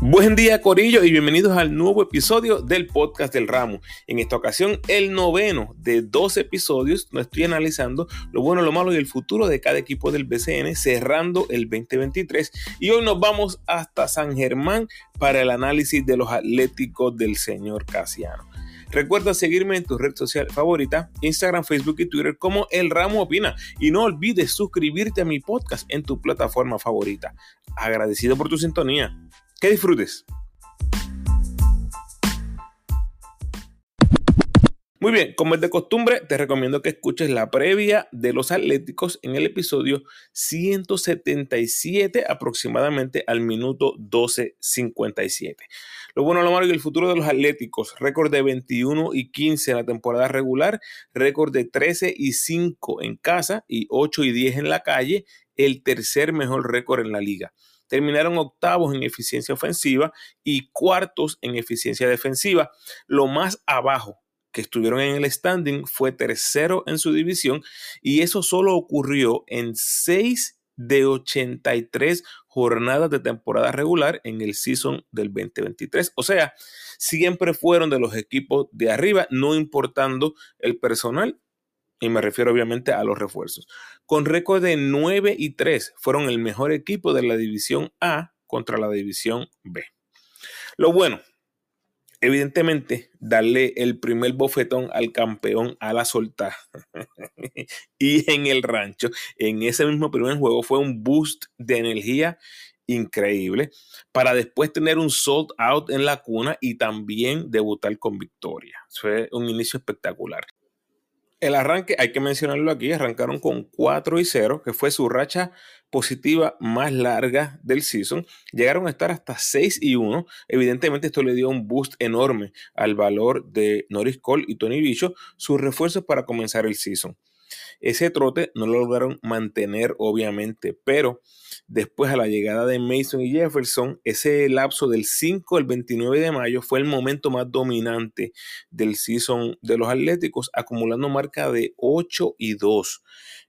Buen día Corillo y bienvenidos al nuevo episodio del podcast del ramo. En esta ocasión el noveno de dos episodios donde estoy analizando lo bueno, lo malo y el futuro de cada equipo del BCN cerrando el 2023 y hoy nos vamos hasta San Germán para el análisis de los atléticos del señor Casiano. Recuerda seguirme en tu red social favorita, Instagram, Facebook y Twitter como El Ramo Opina. Y no olvides suscribirte a mi podcast en tu plataforma favorita. Agradecido por tu sintonía. Que disfrutes. Muy bien, como es de costumbre, te recomiendo que escuches la previa de los Atléticos en el episodio 177 aproximadamente al minuto 12.57. Lo bueno, lo malo y el futuro de los Atléticos, récord de 21 y 15 en la temporada regular, récord de 13 y 5 en casa y 8 y 10 en la calle, el tercer mejor récord en la liga terminaron octavos en eficiencia ofensiva y cuartos en eficiencia defensiva. Lo más abajo que estuvieron en el standing fue tercero en su división y eso solo ocurrió en 6 de 83 jornadas de temporada regular en el season del 2023. O sea, siempre fueron de los equipos de arriba, no importando el personal y me refiero obviamente a los refuerzos. Con récord de 9 y 3, fueron el mejor equipo de la división A contra la división B. Lo bueno, evidentemente, darle el primer bofetón al campeón a la solta y en el rancho, en ese mismo primer juego, fue un boost de energía increíble para después tener un sold out en la cuna y también debutar con victoria. Fue un inicio espectacular. El arranque, hay que mencionarlo aquí, arrancaron con 4 y 0, que fue su racha positiva más larga del season. Llegaron a estar hasta 6 y 1. Evidentemente esto le dio un boost enorme al valor de Norris Cole y Tony Bicho, sus refuerzos para comenzar el season. Ese trote no lo lograron mantener, obviamente, pero después a la llegada de Mason y Jefferson, ese lapso del 5 al 29 de mayo fue el momento más dominante del season de los Atléticos, acumulando marca de 8 y 2.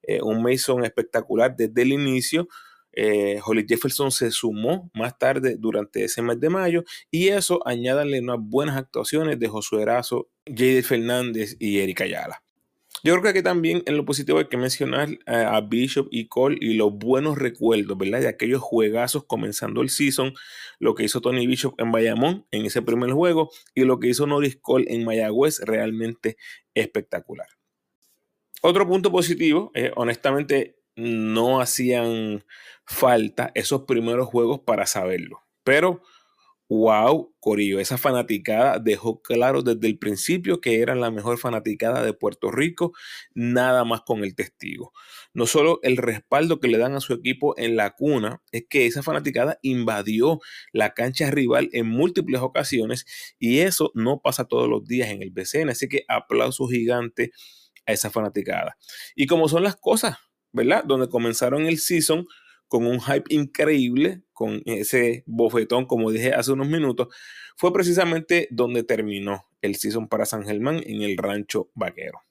Eh, un Mason espectacular desde el inicio. Eh, Holly Jefferson se sumó más tarde durante ese mes de mayo y eso añádale unas buenas actuaciones de Josué Erazo, Jade Fernández y Erika Ayala. Yo creo que aquí también en lo positivo hay que mencionar eh, a Bishop y Cole y los buenos recuerdos, ¿verdad? De aquellos juegazos comenzando el season, lo que hizo Tony Bishop en Bayamón en ese primer juego y lo que hizo Norris Cole en Mayagüez, realmente espectacular. Otro punto positivo, eh, honestamente no hacían falta esos primeros juegos para saberlo, pero Wow, Corillo, esa fanaticada dejó claro desde el principio que eran la mejor fanaticada de Puerto Rico, nada más con el testigo. No solo el respaldo que le dan a su equipo en la cuna, es que esa fanaticada invadió la cancha rival en múltiples ocasiones y eso no pasa todos los días en el BCN, así que aplauso gigante a esa fanaticada. Y como son las cosas, ¿verdad? Donde comenzaron el season con un hype increíble, con ese bofetón, como dije hace unos minutos, fue precisamente donde terminó el season para San Germán en el rancho vaquero.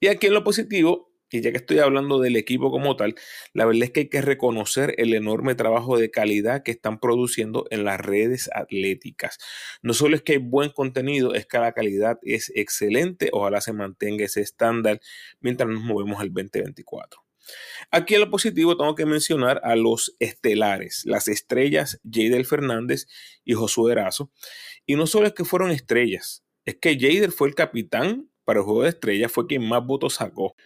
Y aquí en lo positivo, y ya que estoy hablando del equipo como tal, la verdad es que hay que reconocer el enorme trabajo de calidad que están produciendo en las redes atléticas. No solo es que hay buen contenido, es que la calidad es excelente. Ojalá se mantenga ese estándar mientras nos movemos al 2024. Aquí en lo positivo tengo que mencionar a los estelares, las estrellas Jader Fernández y Josué Erazo. Y no solo es que fueron estrellas, es que Jader fue el capitán para el juego de estrellas, fue quien más votos sacó.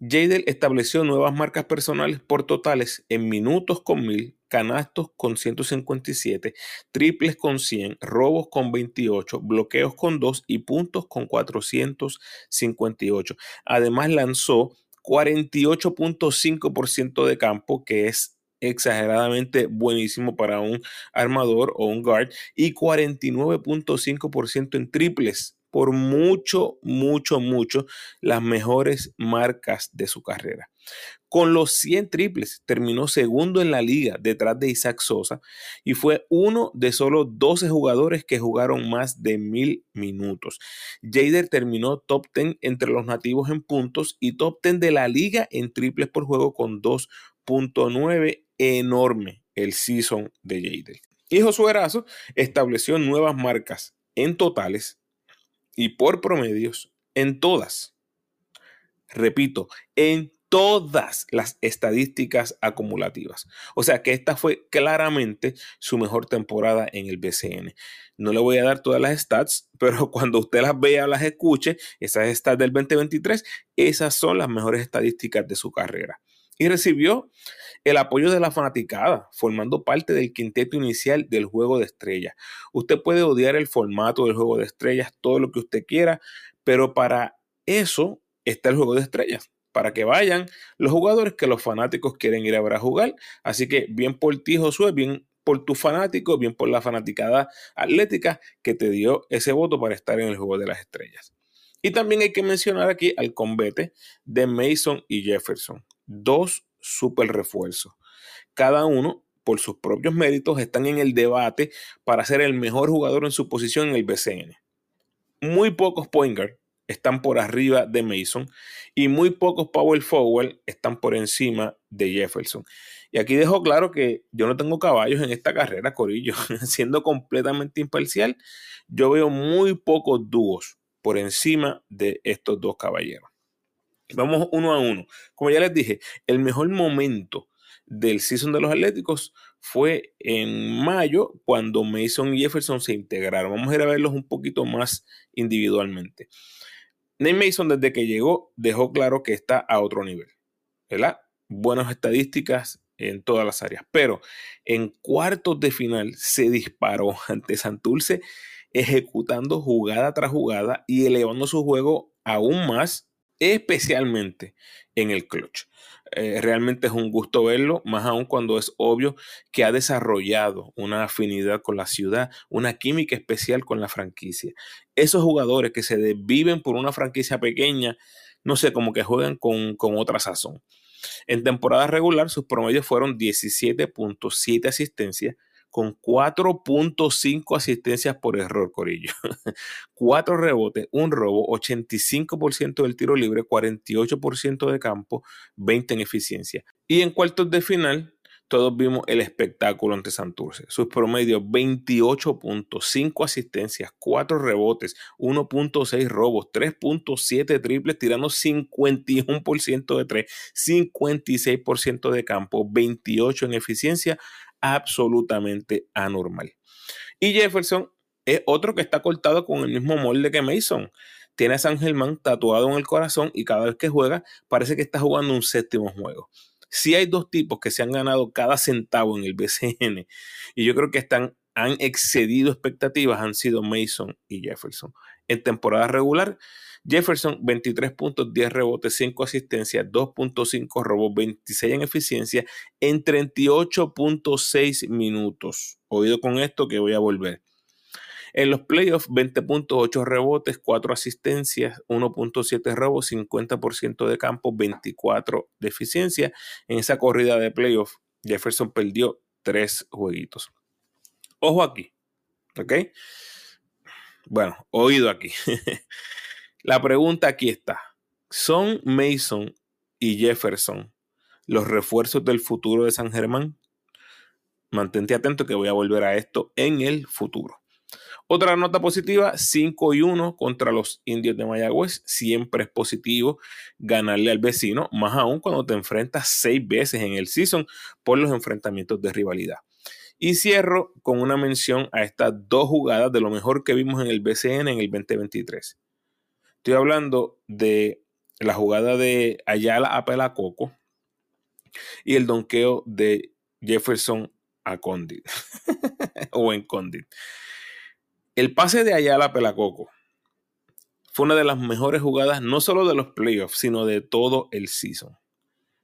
Jader estableció nuevas marcas personales por totales en minutos con 1000, canastos con 157, triples con 100, robos con 28, bloqueos con 2 y puntos con 458. Además lanzó 48.5% de campo, que es exageradamente buenísimo para un armador o un guard, y 49.5% en triples, por mucho, mucho, mucho las mejores marcas de su carrera. Con los 100 triples terminó segundo en la liga detrás de Isaac Sosa y fue uno de solo 12 jugadores que jugaron más de mil minutos. Jader terminó top 10 entre los nativos en puntos y top 10 de la liga en triples por juego con 2.9 enorme el season de Jader. Y Josué estableció nuevas marcas en totales y por promedios en todas. Repito, en todas las estadísticas acumulativas. O sea que esta fue claramente su mejor temporada en el BCN. No le voy a dar todas las stats, pero cuando usted las vea las escuche, esas stats del 2023, esas son las mejores estadísticas de su carrera. Y recibió el apoyo de la fanaticada, formando parte del quinteto inicial del juego de estrellas. Usted puede odiar el formato del juego de estrellas, todo lo que usted quiera, pero para eso está el juego de estrellas para que vayan los jugadores que los fanáticos quieren ir a ver a jugar. Así que bien por ti, Josué, bien por tu fanático, bien por la fanaticada atlética que te dio ese voto para estar en el juego de las estrellas. Y también hay que mencionar aquí al combate de Mason y Jefferson, dos super refuerzos. Cada uno, por sus propios méritos, están en el debate para ser el mejor jugador en su posición en el BCN. Muy pocos point están por arriba de Mason y muy pocos power forward están por encima de Jefferson. Y aquí dejo claro que yo no tengo caballos en esta carrera, Corillo. Siendo completamente imparcial, yo veo muy pocos dúos por encima de estos dos caballeros. Vamos uno a uno. Como ya les dije, el mejor momento del season de los Atléticos fue en mayo cuando Mason y Jefferson se integraron. Vamos a ir a verlos un poquito más individualmente. Nate Mason desde que llegó dejó claro que está a otro nivel, ¿verdad? Buenas estadísticas en todas las áreas, pero en cuartos de final se disparó ante Santurce ejecutando jugada tras jugada y elevando su juego aún más, especialmente en el clutch. Eh, realmente es un gusto verlo, más aún cuando es obvio que ha desarrollado una afinidad con la ciudad, una química especial con la franquicia. Esos jugadores que se desviven por una franquicia pequeña, no sé, como que juegan con, con otra sazón. En temporada regular, sus promedios fueron 17.7 asistencias, con 4.5 asistencias por error, Corillo. 4 rebotes, un robo, 85% del tiro libre, 48% de campo, 20 en eficiencia. Y en cuartos de final, todos vimos el espectáculo ante Santurce. Sus promedios 28.5 asistencias, 4 rebotes, 1.6 robos, 3.7 triples, tirando 51% de 3, 56% de campo, 28 en eficiencia, absolutamente anormal. Y Jefferson es otro que está cortado con el mismo molde que Mason. Tiene a San Germán tatuado en el corazón y cada vez que juega parece que está jugando un séptimo juego. Si hay dos tipos que se han ganado cada centavo en el BCN y yo creo que están, han excedido expectativas, han sido Mason y Jefferson. En temporada regular, Jefferson, 23 puntos, 10 rebotes, 5 asistencias, 2.5 robos, 26 en eficiencia en 38.6 minutos. Oído con esto que voy a volver. En los playoffs, 20.8 rebotes, 4 asistencias, 1.7 robos, 50% de campo, 24 de eficiencia. En esa corrida de playoffs, Jefferson perdió 3 jueguitos. Ojo aquí, ¿ok? Bueno, oído aquí. La pregunta aquí está. ¿Son Mason y Jefferson los refuerzos del futuro de San Germán? Mantente atento que voy a volver a esto en el futuro. Otra nota positiva, 5 y 1 contra los indios de Mayagüez. Siempre es positivo ganarle al vecino, más aún cuando te enfrentas seis veces en el season por los enfrentamientos de rivalidad. Y cierro con una mención a estas dos jugadas de lo mejor que vimos en el BCN en el 2023. Estoy hablando de la jugada de Ayala a Pelacoco y el donqueo de Jefferson a Condit o en Condit. El pase de Ayala a Pelacoco fue una de las mejores jugadas no solo de los playoffs, sino de todo el season.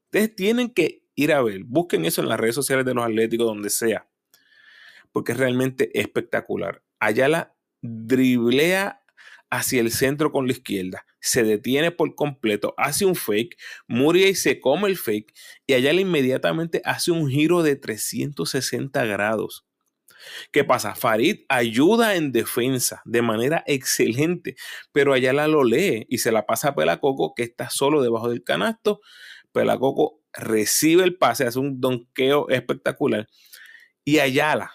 Ustedes tienen que ir a ver, busquen eso en las redes sociales de los Atléticos, donde sea, porque es realmente espectacular. Ayala driblea hacia el centro con la izquierda, se detiene por completo, hace un fake, y se come el fake y Ayala inmediatamente hace un giro de 360 grados. ¿Qué pasa? Farid ayuda en defensa de manera excelente, pero Ayala lo lee y se la pasa a Pelacoco que está solo debajo del canasto. Pelacoco recibe el pase, hace un donqueo espectacular y Ayala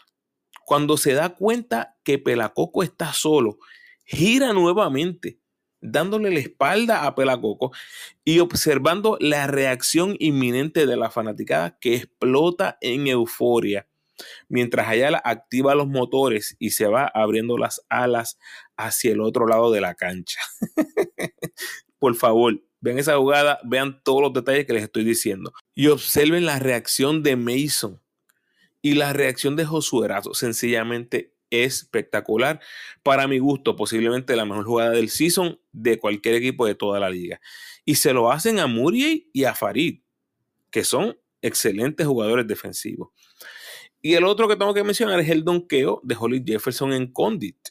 Cuando se da cuenta que Pelacoco está solo, gira nuevamente, dándole la espalda a Pelacoco y observando la reacción inminente de la fanaticada que explota en euforia. Mientras Ayala activa los motores y se va abriendo las alas hacia el otro lado de la cancha. Por favor, vean esa jugada, vean todos los detalles que les estoy diciendo y observen la reacción de Mason y la reacción de Josué Sencillamente espectacular. Para mi gusto, posiblemente la mejor jugada del season de cualquier equipo de toda la liga. Y se lo hacen a Muriel y a Farid, que son excelentes jugadores defensivos. Y el otro que tengo que mencionar es el donqueo de Holly Jefferson en Condit.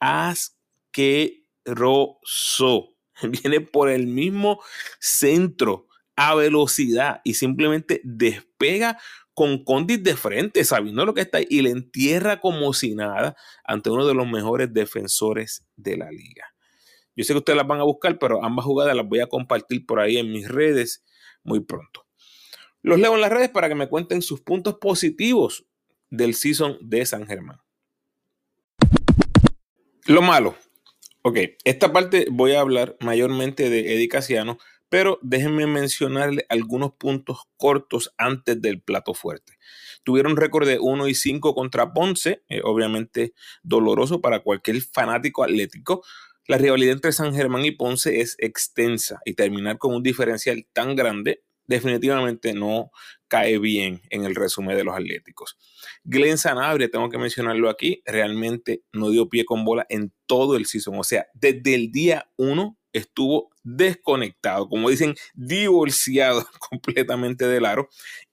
Asqueroso. Viene por el mismo centro a velocidad y simplemente despega con Condit de frente, sabiendo lo que está y le entierra como si nada ante uno de los mejores defensores de la liga. Yo sé que ustedes las van a buscar, pero ambas jugadas las voy a compartir por ahí en mis redes muy pronto. Los leo en las redes para que me cuenten sus puntos positivos del season de San Germán. Lo malo. Ok, esta parte voy a hablar mayormente de Eddie Casiano, pero déjenme mencionarle algunos puntos cortos antes del plato fuerte. Tuvieron récord de 1 y 5 contra Ponce, eh, obviamente doloroso para cualquier fanático atlético. La rivalidad entre San Germán y Ponce es extensa y terminar con un diferencial tan grande definitivamente no cae bien en el resumen de los Atléticos. Glenn Sanabria, tengo que mencionarlo aquí, realmente no dio pie con bola en todo el season. O sea, desde el día 1 estuvo desconectado, como dicen, divorciado completamente del aro.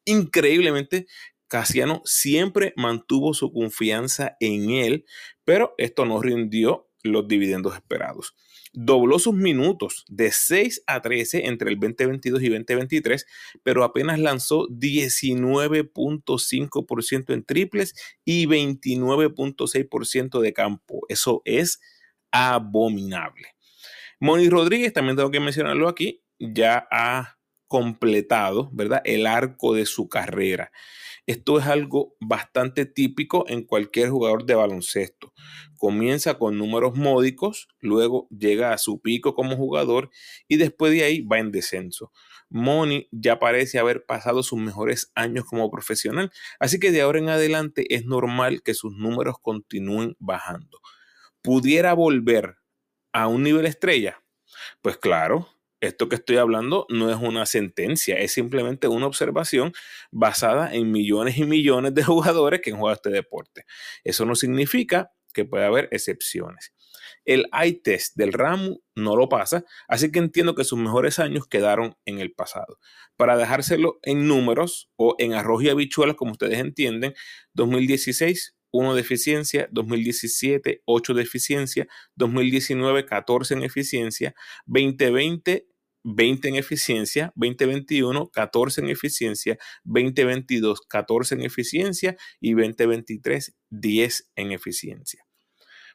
Increíblemente, Casiano siempre mantuvo su confianza en él, pero esto no rindió los dividendos esperados. Dobló sus minutos de 6 a 13 entre el 2022 y 2023, pero apenas lanzó 19.5% en triples y 29.6% de campo. Eso es abominable. Moni Rodríguez, también tengo que mencionarlo aquí, ya ha completado, ¿verdad? El arco de su carrera. Esto es algo bastante típico en cualquier jugador de baloncesto. Comienza con números módicos, luego llega a su pico como jugador y después de ahí va en descenso. Moni ya parece haber pasado sus mejores años como profesional, así que de ahora en adelante es normal que sus números continúen bajando. ¿Pudiera volver a un nivel estrella? Pues claro, esto que estoy hablando no es una sentencia, es simplemente una observación basada en millones y millones de jugadores que han jugado este deporte. Eso no significa que pueda haber excepciones. El I-test del ramo no lo pasa, así que entiendo que sus mejores años quedaron en el pasado. Para dejárselo en números o en arroz y habichuelas, como ustedes entienden, 2016 1 de eficiencia, 2017 8 de eficiencia, 2019 14 en eficiencia, 2020 20 en eficiencia, 2021 14 en eficiencia, 2022 14 en eficiencia y 2023 10 en eficiencia.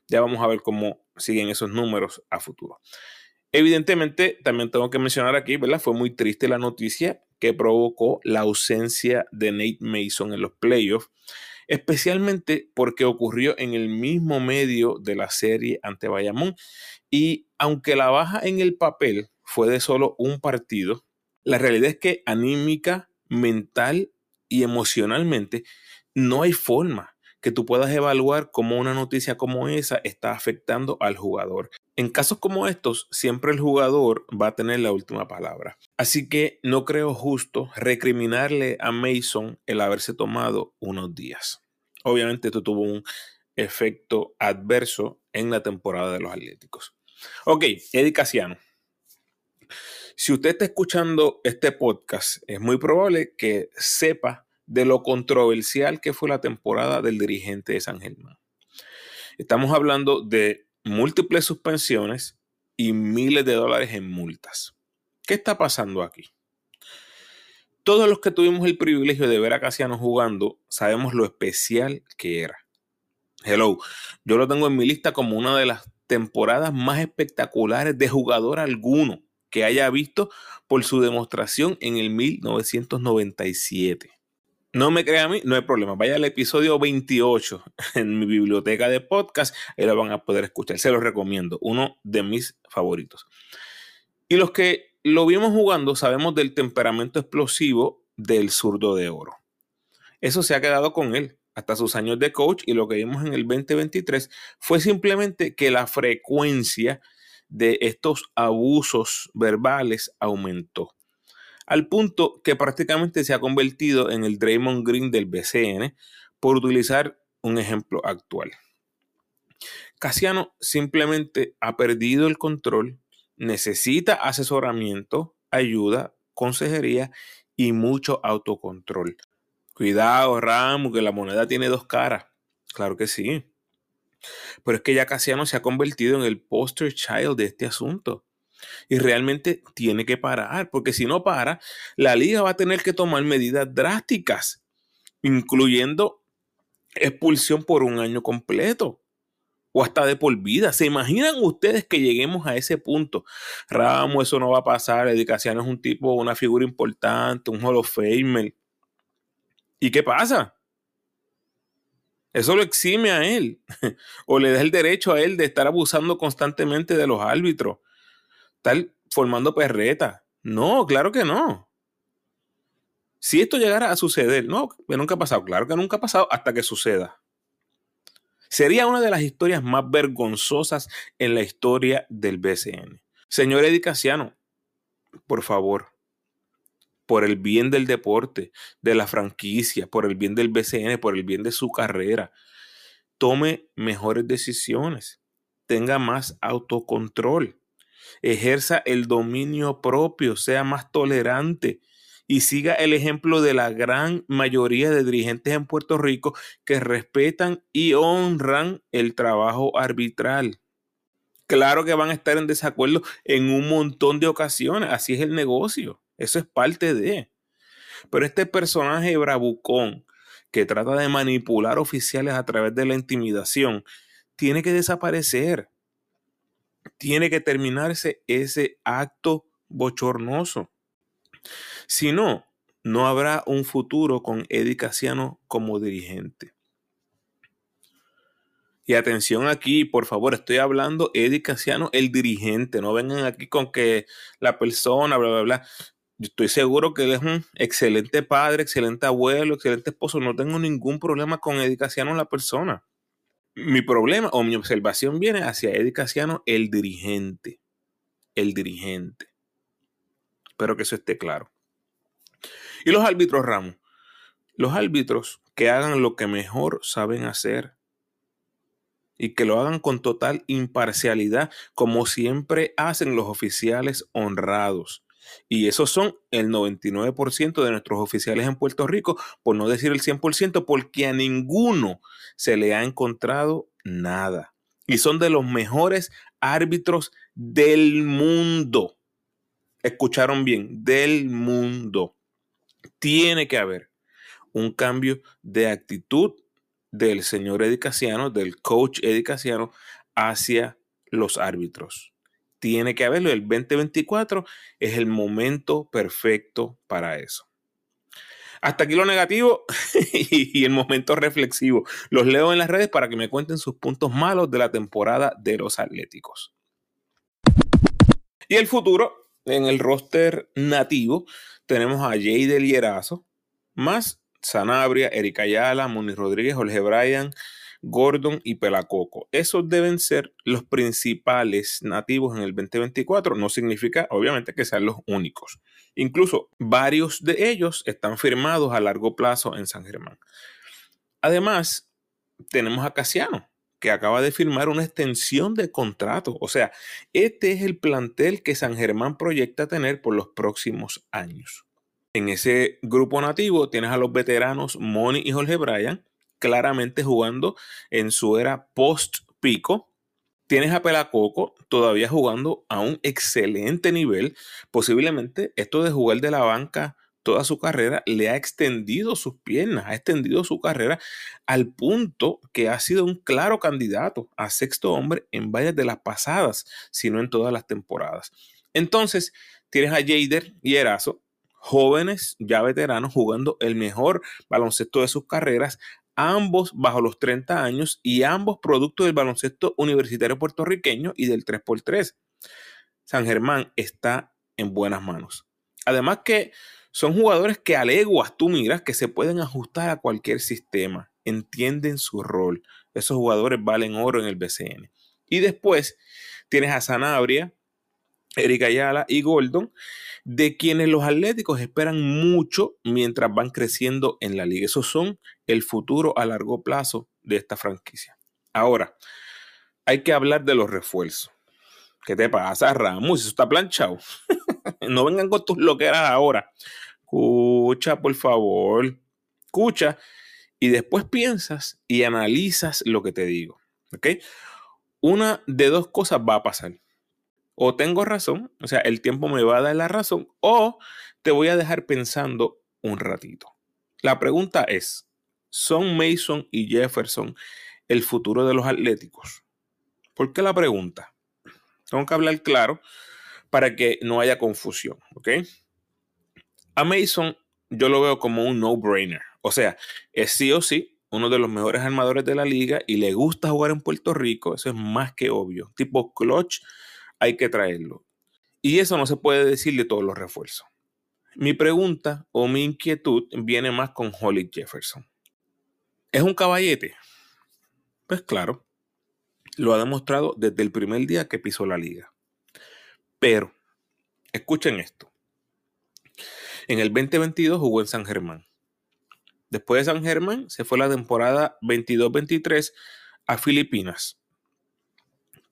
Ya vamos a ver cómo siguen esos números a futuro. Evidentemente, también tengo que mencionar aquí, ¿verdad? Fue muy triste la noticia que provocó la ausencia de Nate Mason en los playoffs especialmente porque ocurrió en el mismo medio de la serie ante Bayamón. Y aunque la baja en el papel fue de solo un partido, la realidad es que anímica, mental y emocionalmente no hay forma que tú puedas evaluar cómo una noticia como esa está afectando al jugador. En casos como estos, siempre el jugador va a tener la última palabra. Así que no creo justo recriminarle a Mason el haberse tomado unos días. Obviamente esto tuvo un efecto adverso en la temporada de los Atléticos. Ok, Eddie Casiano. Si usted está escuchando este podcast, es muy probable que sepa de lo controversial que fue la temporada del dirigente de San Germán. Estamos hablando de múltiples suspensiones y miles de dólares en multas. ¿Qué está pasando aquí? Todos los que tuvimos el privilegio de ver a Casiano jugando sabemos lo especial que era. Hello, yo lo tengo en mi lista como una de las temporadas más espectaculares de jugador alguno que haya visto por su demostración en el 1997. No me crea a mí, no hay problema. Vaya al episodio 28 en mi biblioteca de podcast, ahí lo van a poder escuchar. Se los recomiendo, uno de mis favoritos. Y los que lo vimos jugando sabemos del temperamento explosivo del zurdo de oro. Eso se ha quedado con él hasta sus años de coach y lo que vimos en el 2023 fue simplemente que la frecuencia de estos abusos verbales aumentó. Al punto que prácticamente se ha convertido en el Draymond Green del BCN, por utilizar un ejemplo actual. Casiano simplemente ha perdido el control, necesita asesoramiento, ayuda, consejería y mucho autocontrol. Cuidado, Ramos, que la moneda tiene dos caras. Claro que sí. Pero es que ya Casiano se ha convertido en el poster child de este asunto. Y realmente tiene que parar, porque si no para, la liga va a tener que tomar medidas drásticas, incluyendo expulsión por un año completo o hasta de por vida. ¿Se imaginan ustedes que lleguemos a ese punto? Ramos, eso no va a pasar. Casiano es un tipo, una figura importante, un Hall of. ¿Y qué pasa? Eso lo exime a él o le da el derecho a él de estar abusando constantemente de los árbitros, estar formando perreta. No, claro que no. Si esto llegara a suceder, no, nunca ha pasado, claro que nunca ha pasado hasta que suceda. Sería una de las historias más vergonzosas en la historia del BCN. Señor Edicaciano, por favor, por el bien del deporte, de la franquicia, por el bien del BCN, por el bien de su carrera. Tome mejores decisiones, tenga más autocontrol, ejerza el dominio propio, sea más tolerante y siga el ejemplo de la gran mayoría de dirigentes en Puerto Rico que respetan y honran el trabajo arbitral. Claro que van a estar en desacuerdo en un montón de ocasiones, así es el negocio. Eso es parte de. Pero este personaje bravucón que trata de manipular oficiales a través de la intimidación, tiene que desaparecer. Tiene que terminarse ese acto bochornoso. Si no, no habrá un futuro con Eddie Casiano como dirigente. Y atención aquí, por favor, estoy hablando Eddie Casiano, el dirigente. No vengan aquí con que la persona, bla, bla, bla estoy seguro que él es un excelente padre, excelente abuelo, excelente esposo. No tengo ningún problema con Eddie Casiano, la persona. Mi problema o mi observación viene hacia Eddie Casiano, el dirigente. El dirigente. Espero que eso esté claro. Y los árbitros, Ramos. Los árbitros que hagan lo que mejor saben hacer y que lo hagan con total imparcialidad, como siempre hacen los oficiales honrados y esos son el 99% de nuestros oficiales en Puerto Rico, por no decir el 100%, porque a ninguno se le ha encontrado nada. Y son de los mejores árbitros del mundo. Escucharon bien, del mundo. Tiene que haber un cambio de actitud del señor Edicaciano, del coach Edicaciano, hacia los árbitros tiene que haberlo. El 2024 es el momento perfecto para eso. Hasta aquí lo negativo y el momento reflexivo. Los leo en las redes para que me cuenten sus puntos malos de la temporada de los Atléticos. Y el futuro, en el roster nativo, tenemos a Jay Del más Sanabria, Erika Ayala, Moni Rodríguez, Jorge Bryan, Gordon y Pelacoco. Esos deben ser los principales nativos en el 2024. No significa, obviamente, que sean los únicos. Incluso varios de ellos están firmados a largo plazo en San Germán. Además, tenemos a Casiano, que acaba de firmar una extensión de contrato. O sea, este es el plantel que San Germán proyecta tener por los próximos años. En ese grupo nativo tienes a los veteranos Moni y Jorge Bryan, claramente jugando en su era post-pico. Tienes a Pelacoco todavía jugando a un excelente nivel. Posiblemente esto de jugar de la banca toda su carrera le ha extendido sus piernas, ha extendido su carrera al punto que ha sido un claro candidato a sexto hombre en varias de las pasadas, si no en todas las temporadas. Entonces, tienes a Jader y Erazo jóvenes ya veteranos jugando el mejor baloncesto de sus carreras, ambos bajo los 30 años y ambos producto del baloncesto universitario puertorriqueño y del 3x3. San Germán está en buenas manos. Además que son jugadores que a leguas tú miras que se pueden ajustar a cualquier sistema, entienden su rol. Esos jugadores valen oro en el BCN. Y después tienes a Sanabria, Erika Ayala y Gordon, de quienes los atléticos esperan mucho mientras van creciendo en la liga. Esos son el futuro a largo plazo de esta franquicia. Ahora, hay que hablar de los refuerzos. ¿Qué te pasa, Ramos? Eso está planchado. no vengan con tus loqueras ahora. Escucha, por favor. Escucha. Y después piensas y analizas lo que te digo. ¿Ok? Una de dos cosas va a pasar o tengo razón, o sea, el tiempo me va a dar la razón, o te voy a dejar pensando un ratito. La pregunta es, ¿son Mason y Jefferson el futuro de los atléticos? ¿Por qué la pregunta? Tengo que hablar claro para que no haya confusión, ¿ok? A Mason yo lo veo como un no-brainer, o sea, es sí o sí uno de los mejores armadores de la liga y le gusta jugar en Puerto Rico, eso es más que obvio, tipo clutch hay que traerlo. Y eso no se puede decir de todos los refuerzos. Mi pregunta o mi inquietud viene más con Holly Jefferson. ¿Es un caballete? Pues claro, lo ha demostrado desde el primer día que pisó la liga. Pero, escuchen esto. En el 2022 jugó en San Germán. Después de San Germán se fue la temporada 22-23 a Filipinas.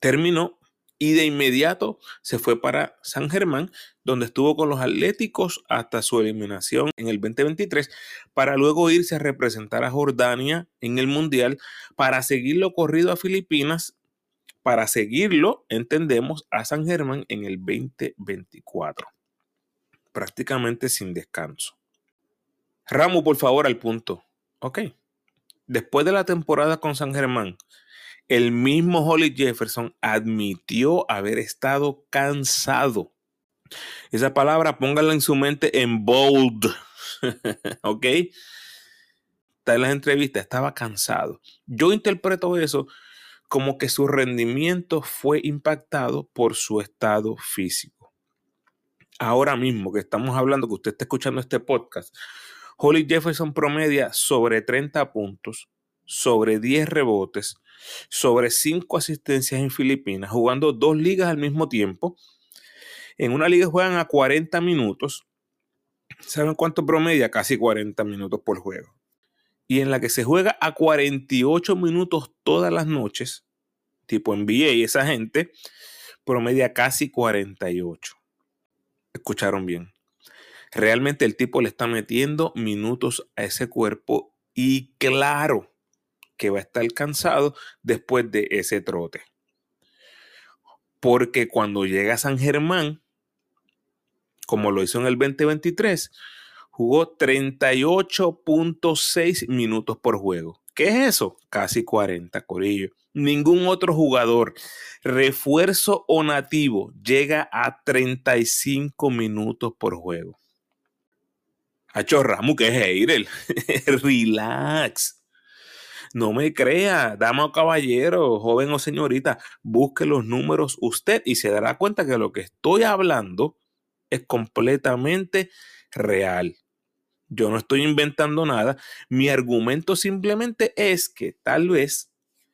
Terminó y de inmediato se fue para San Germán, donde estuvo con los Atléticos hasta su eliminación en el 2023, para luego irse a representar a Jordania en el Mundial, para seguirlo corrido a Filipinas, para seguirlo, entendemos, a San Germán en el 2024, prácticamente sin descanso. Ramo, por favor, al punto. Ok. Después de la temporada con San Germán, el mismo Holly Jefferson admitió haber estado cansado. Esa palabra póngala en su mente en bold. ¿Ok? Está en las entrevistas, estaba cansado. Yo interpreto eso como que su rendimiento fue impactado por su estado físico. Ahora mismo que estamos hablando, que usted está escuchando este podcast, Holly Jefferson promedia sobre 30 puntos, sobre 10 rebotes, sobre 5 asistencias en Filipinas, jugando dos ligas al mismo tiempo. En una liga juegan a 40 minutos. ¿Saben cuánto promedia? Casi 40 minutos por juego. Y en la que se juega a 48 minutos todas las noches, tipo NBA y esa gente, promedia casi 48. Escucharon bien. Realmente el tipo le está metiendo minutos a ese cuerpo y claro, que va a estar cansado después de ese trote. Porque cuando llega a San Germán, como lo hizo en el 2023, jugó 38.6 minutos por juego. ¿Qué es eso? Casi 40, Corillo. Ningún otro jugador, refuerzo o nativo, llega a 35 minutos por juego. Hacho Ramu, que es Relax. No me crea, dama o caballero, joven o señorita, busque los números usted y se dará cuenta que lo que estoy hablando es completamente real. Yo no estoy inventando nada. Mi argumento simplemente es que tal vez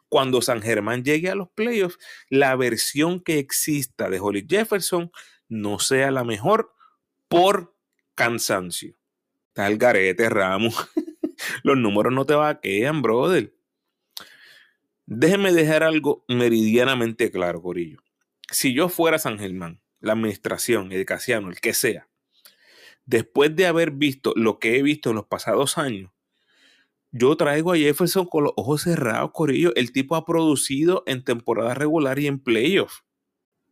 cuando San Germán llegue a los playoffs, la versión que exista de Holly Jefferson no sea la mejor por cansancio. Tal garete, Ramos. Los números no te vaquean, brother. Déjeme dejar algo meridianamente claro, Corillo. Si yo fuera San Germán, la administración, el Casiano, el que sea, después de haber visto lo que he visto en los pasados años, yo traigo a Jefferson con los ojos cerrados, Corillo. El tipo ha producido en temporada regular y en playoffs.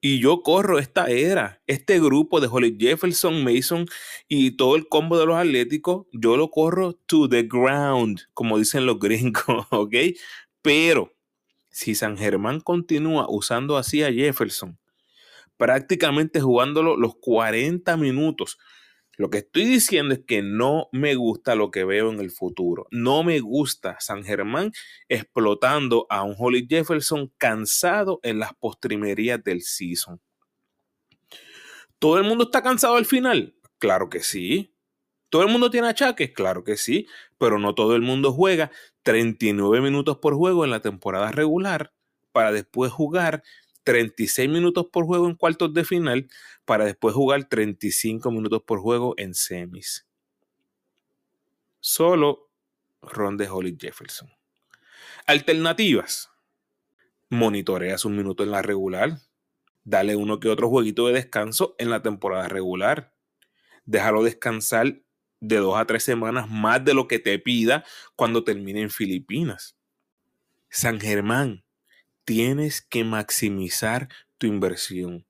Y yo corro esta era, este grupo de Holly Jefferson, Mason y todo el combo de los atléticos, yo lo corro to the ground, como dicen los gringos, ¿ok? Pero si San Germán continúa usando así a Jefferson, prácticamente jugándolo los 40 minutos, Lo que estoy diciendo es que no me gusta lo que veo en el futuro. No me gusta San Germán explotando a un Holly Jefferson cansado en las postrimerías del season. ¿Todo el mundo está cansado al final? Claro que sí. ¿Todo el mundo tiene achaques? Claro que sí, pero no todo el mundo juega 39 minutos por juego en la temporada regular para después jugar 36 minutos por juego en cuartos de final para después jugar 35 minutos por juego en semis. Solo Ron de Holly Jefferson. Alternativas. Monitorea sus minutos en la regular. Dale uno que otro jueguito de descanso en la temporada regular. Déjalo descansar de dos a tres semanas más de lo que te pida cuando termine en Filipinas. San Germán, tienes que maximizar tu inversión.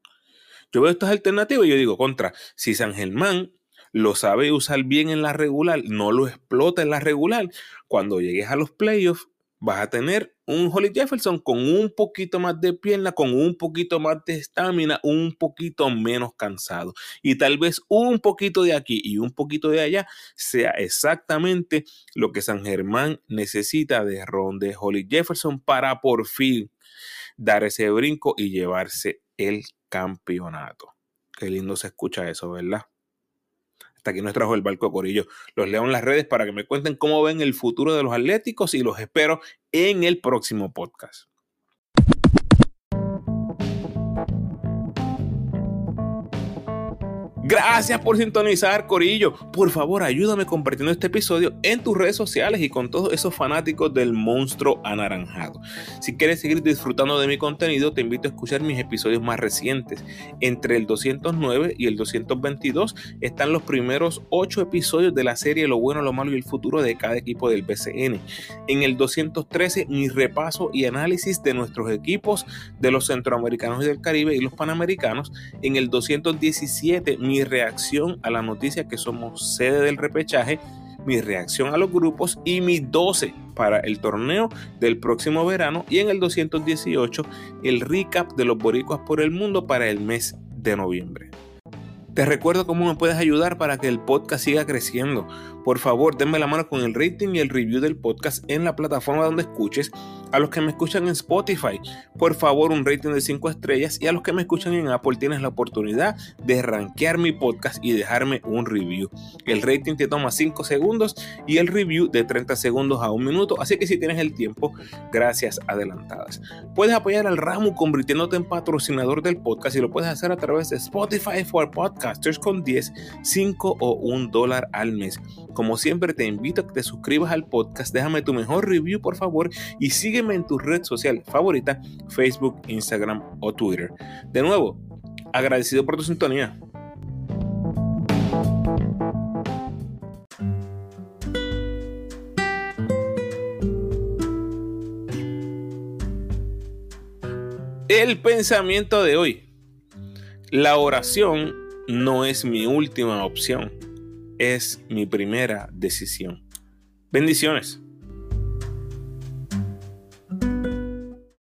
Yo veo estas alternativas y yo digo, contra, si San Germán lo sabe usar bien en la regular, no lo explota en la regular, cuando llegues a los playoffs, vas a tener un Holly Jefferson con un poquito más de pierna, con un poquito más de estamina, un poquito menos cansado. Y tal vez un poquito de aquí y un poquito de allá sea exactamente lo que San Germán necesita de Ron de Holly Jefferson para por fin dar ese brinco y llevarse el campeonato. Qué lindo se escucha eso, ¿verdad? Hasta aquí nos trajo el barco Corillo. Los leo en las redes para que me cuenten cómo ven el futuro de los Atléticos y los espero en el próximo podcast. Gracias por sintonizar, Corillo. Por favor, ayúdame compartiendo este episodio en tus redes sociales y con todos esos fanáticos del monstruo anaranjado. Si quieres seguir disfrutando de mi contenido, te invito a escuchar mis episodios más recientes. Entre el 209 y el 222 están los primeros 8 episodios de la serie Lo bueno, lo malo y el futuro de cada equipo del BCN. En el 213, mi repaso y análisis de nuestros equipos de los centroamericanos y del Caribe y los panamericanos. En el 217, mi reacción a la noticia que somos sede del repechaje, mi reacción a los grupos y mi 12 para el torneo del próximo verano y en el 218 el recap de los boricuas por el mundo para el mes de noviembre. Te recuerdo cómo me puedes ayudar para que el podcast siga creciendo. Por favor, denme la mano con el rating y el review del podcast en la plataforma donde escuches. A los que me escuchan en Spotify, por favor, un rating de 5 estrellas. Y a los que me escuchan en Apple, tienes la oportunidad de rankear mi podcast y dejarme un review. El rating te toma 5 segundos y el review de 30 segundos a un minuto. Así que si tienes el tiempo, gracias adelantadas. Puedes apoyar al ramo convirtiéndote en patrocinador del podcast y lo puedes hacer a través de Spotify for Podcast podcasters con 10, 5 o 1 dólar al mes. Como siempre te invito a que te suscribas al podcast, déjame tu mejor review por favor y sígueme en tu red social favorita, Facebook, Instagram o Twitter. De nuevo, agradecido por tu sintonía. El pensamiento de hoy. La oración no es mi última opción, es mi primera decisión. Bendiciones.